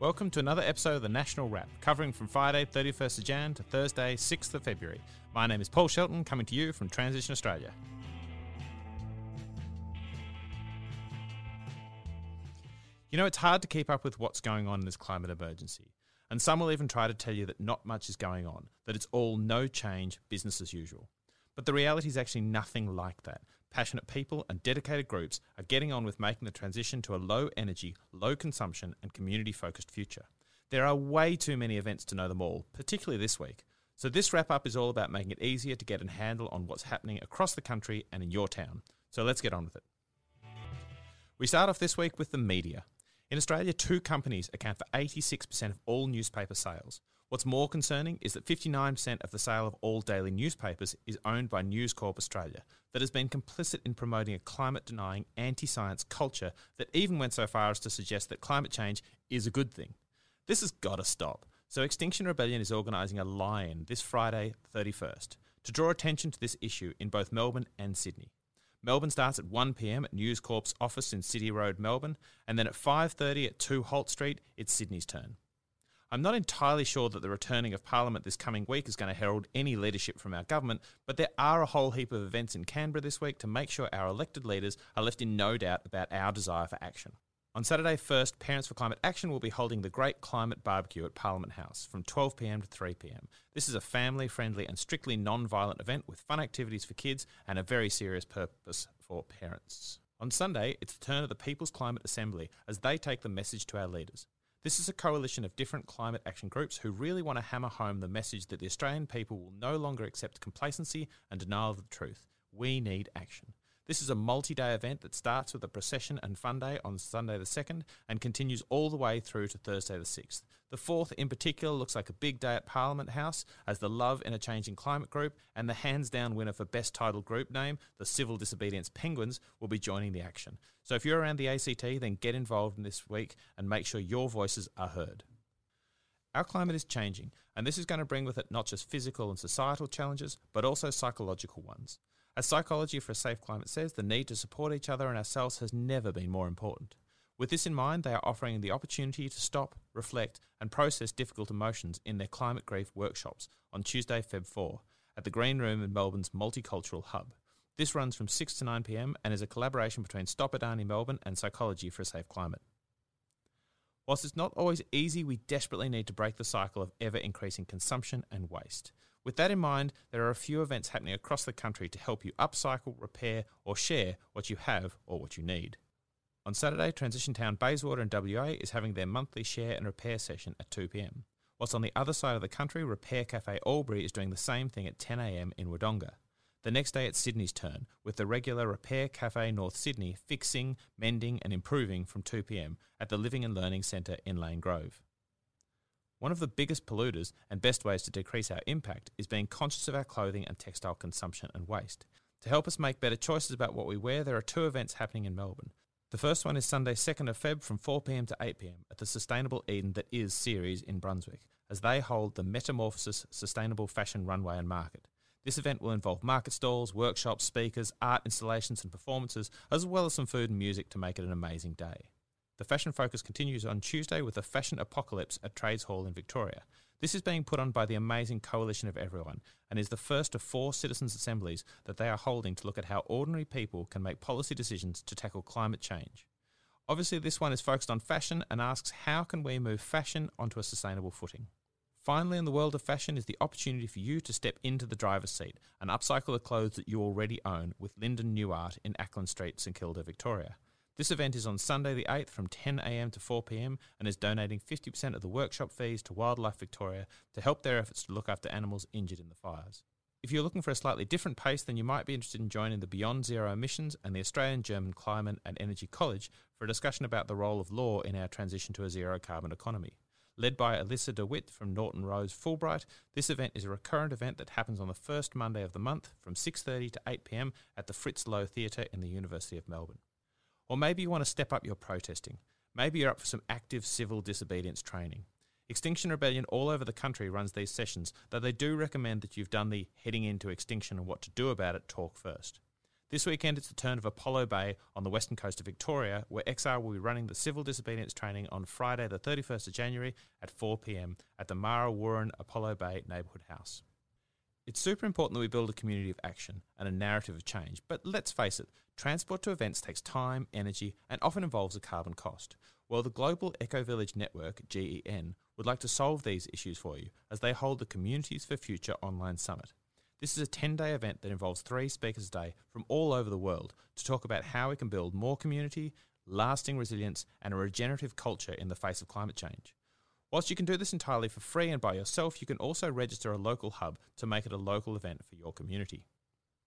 Welcome to another episode of the National Wrap, covering from Friday 31st of Jan to Thursday 6th of February. My name is Paul Shelton, coming to you from Transition Australia. You know, it's hard to keep up with what's going on in this climate emergency. And some will even try to tell you that not much is going on, that it's all no change, business as usual. But the reality is actually nothing like that. Passionate people and dedicated groups are getting on with making the transition to a low energy, low consumption, and community focused future. There are way too many events to know them all, particularly this week. So, this wrap up is all about making it easier to get a handle on what's happening across the country and in your town. So, let's get on with it. We start off this week with the media. In Australia, two companies account for 86% of all newspaper sales. What's more concerning is that 59% of the sale of all daily newspapers is owned by News Corp Australia, that has been complicit in promoting a climate denying, anti science culture that even went so far as to suggest that climate change is a good thing. This has got to stop. So, Extinction Rebellion is organising a lie in this Friday, 31st, to draw attention to this issue in both Melbourne and Sydney. Melbourne starts at 1pm at News Corp's office in City Road, Melbourne, and then at 5.30 at 2 Holt Street, it's Sydney's turn. I'm not entirely sure that the returning of Parliament this coming week is going to herald any leadership from our government, but there are a whole heap of events in Canberra this week to make sure our elected leaders are left in no doubt about our desire for action. On Saturday 1st, Parents for Climate Action will be holding the Great Climate Barbecue at Parliament House from 12pm to 3pm. This is a family friendly and strictly non violent event with fun activities for kids and a very serious purpose for parents. On Sunday, it's the turn of the People's Climate Assembly as they take the message to our leaders. This is a coalition of different climate action groups who really want to hammer home the message that the Australian people will no longer accept complacency and denial of the truth. We need action. This is a multi day event that starts with a procession and fun day on Sunday the 2nd and continues all the way through to Thursday the 6th. The 4th, in particular, looks like a big day at Parliament House as the Love in a Changing Climate group and the hands down winner for Best Titled Group Name, the Civil Disobedience Penguins, will be joining the action. So if you're around the ACT, then get involved in this week and make sure your voices are heard. Our climate is changing, and this is going to bring with it not just physical and societal challenges, but also psychological ones. As Psychology for a Safe Climate says, the need to support each other and ourselves has never been more important. With this in mind, they are offering the opportunity to stop, reflect, and process difficult emotions in their climate grief workshops on Tuesday, Feb 4, at the Green Room in Melbourne's Multicultural Hub. This runs from 6 to 9 pm and is a collaboration between Stop Adani Melbourne and Psychology for a Safe Climate. Whilst it's not always easy, we desperately need to break the cycle of ever increasing consumption and waste. With that in mind, there are a few events happening across the country to help you upcycle, repair, or share what you have or what you need. On Saturday, Transition Town Bayswater in WA is having their monthly share and repair session at 2pm. Whilst on the other side of the country, Repair Cafe Albury is doing the same thing at 10am in Wodonga. The next day it's Sydney's turn, with the regular Repair Cafe North Sydney fixing, mending, and improving from 2pm at the Living and Learning Centre in Lane Cove. One of the biggest polluters and best ways to decrease our impact is being conscious of our clothing and textile consumption and waste. To help us make better choices about what we wear, there are two events happening in Melbourne. The first one is Sunday, 2nd of Feb from 4pm to 8pm at the Sustainable Eden That Is series in Brunswick, as they hold the Metamorphosis Sustainable Fashion Runway and Market. This event will involve market stalls, workshops, speakers, art installations, and performances, as well as some food and music to make it an amazing day. The fashion focus continues on Tuesday with a fashion apocalypse at Trades Hall in Victoria. This is being put on by the amazing Coalition of Everyone and is the first of four citizens' assemblies that they are holding to look at how ordinary people can make policy decisions to tackle climate change. Obviously, this one is focused on fashion and asks how can we move fashion onto a sustainable footing. Finally, in the world of fashion is the opportunity for you to step into the driver's seat and upcycle the clothes that you already own with Linden New Art in Acland Street, St Kilda, Victoria. This event is on Sunday the 8th from 10am to 4pm and is donating 50% of the workshop fees to Wildlife Victoria to help their efforts to look after animals injured in the fires. If you're looking for a slightly different pace, then you might be interested in joining the Beyond Zero Emissions and the Australian German Climate and Energy College for a discussion about the role of law in our transition to a zero carbon economy. Led by Alyssa DeWitt from Norton Rose Fulbright, this event is a recurrent event that happens on the first Monday of the month from 6.30 to 8pm at the Fritz Loh Theatre in the University of Melbourne. Or maybe you want to step up your protesting. Maybe you're up for some active civil disobedience training. Extinction Rebellion all over the country runs these sessions, though they do recommend that you've done the heading into extinction and what to do about it talk first. This weekend, it's the turn of Apollo Bay on the western coast of Victoria, where XR will be running the civil disobedience training on Friday, the 31st of January at 4 pm at the Marrar Woorn Apollo Bay Neighbourhood House. It's super important that we build a community of action and a narrative of change, but let's face it, transport to events takes time, energy, and often involves a carbon cost. Well, the Global Eco Village Network, GEN, would like to solve these issues for you as they hold the Communities for Future online summit. This is a 10 day event that involves three speakers a day from all over the world to talk about how we can build more community, lasting resilience, and a regenerative culture in the face of climate change. Whilst you can do this entirely for free and by yourself, you can also register a local hub to make it a local event for your community.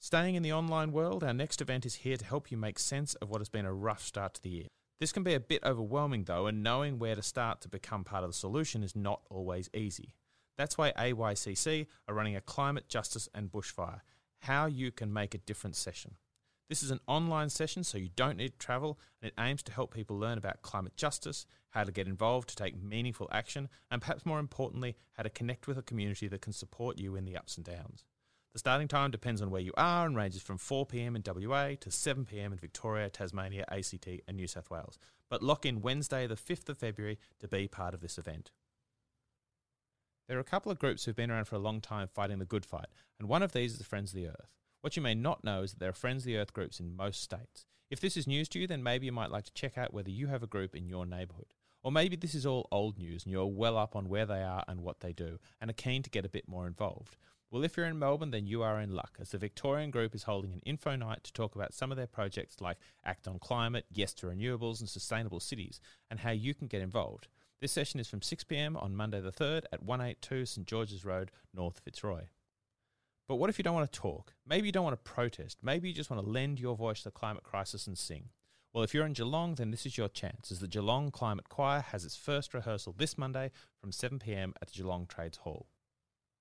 Staying in the online world, our next event is here to help you make sense of what has been a rough start to the year. This can be a bit overwhelming though, and knowing where to start to become part of the solution is not always easy. That's why AYCC are running a climate justice and bushfire, how you can make a difference session. This is an online session, so you don't need to travel, and it aims to help people learn about climate justice, how to get involved to take meaningful action, and perhaps more importantly, how to connect with a community that can support you in the ups and downs. The starting time depends on where you are and ranges from 4pm in WA to 7pm in Victoria, Tasmania, ACT, and New South Wales. But lock in Wednesday, the 5th of February, to be part of this event. There are a couple of groups who've been around for a long time fighting the good fight, and one of these is the Friends of the Earth. What you may not know is that there are Friends of the Earth groups in most states. If this is news to you, then maybe you might like to check out whether you have a group in your neighbourhood. Or maybe this is all old news and you're well up on where they are and what they do and are keen to get a bit more involved. Well, if you're in Melbourne, then you are in luck, as the Victorian group is holding an info night to talk about some of their projects like Act on Climate, Yes to Renewables, and Sustainable Cities, and how you can get involved. This session is from 6pm on Monday the 3rd at 182 St George's Road, North Fitzroy. But what if you don't want to talk? Maybe you don't want to protest. Maybe you just want to lend your voice to the climate crisis and sing. Well, if you're in Geelong, then this is your chance, as the Geelong Climate Choir has its first rehearsal this Monday from 7pm at the Geelong Trades Hall.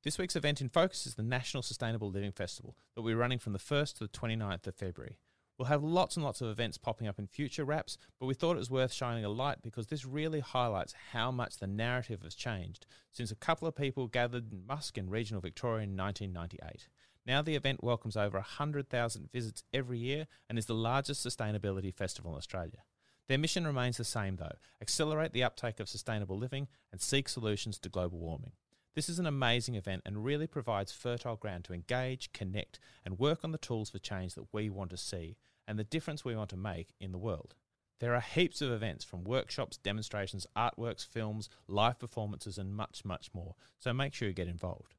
This week's event in focus is the National Sustainable Living Festival that we're running from the 1st to the 29th of February. We'll have lots and lots of events popping up in future wraps, but we thought it was worth shining a light because this really highlights how much the narrative has changed since a couple of people gathered in Musk in regional Victoria in 1998. Now the event welcomes over 100,000 visits every year and is the largest sustainability festival in Australia. Their mission remains the same though accelerate the uptake of sustainable living and seek solutions to global warming. This is an amazing event and really provides fertile ground to engage, connect, and work on the tools for change that we want to see and the difference we want to make in the world. There are heaps of events from workshops, demonstrations, artworks, films, live performances, and much, much more. So make sure you get involved.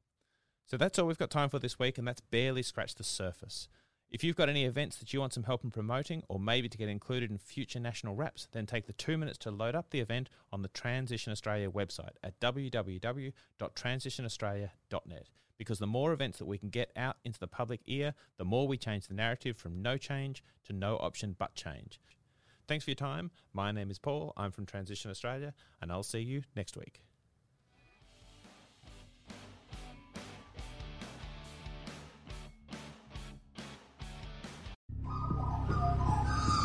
So that's all we've got time for this week, and that's barely scratched the surface. If you've got any events that you want some help in promoting, or maybe to get included in future national wraps, then take the two minutes to load up the event on the Transition Australia website at www.transitionaustralia.net because the more events that we can get out into the public ear, the more we change the narrative from no change to no option but change. Thanks for your time. My name is Paul. I'm from Transition Australia, and I'll see you next week.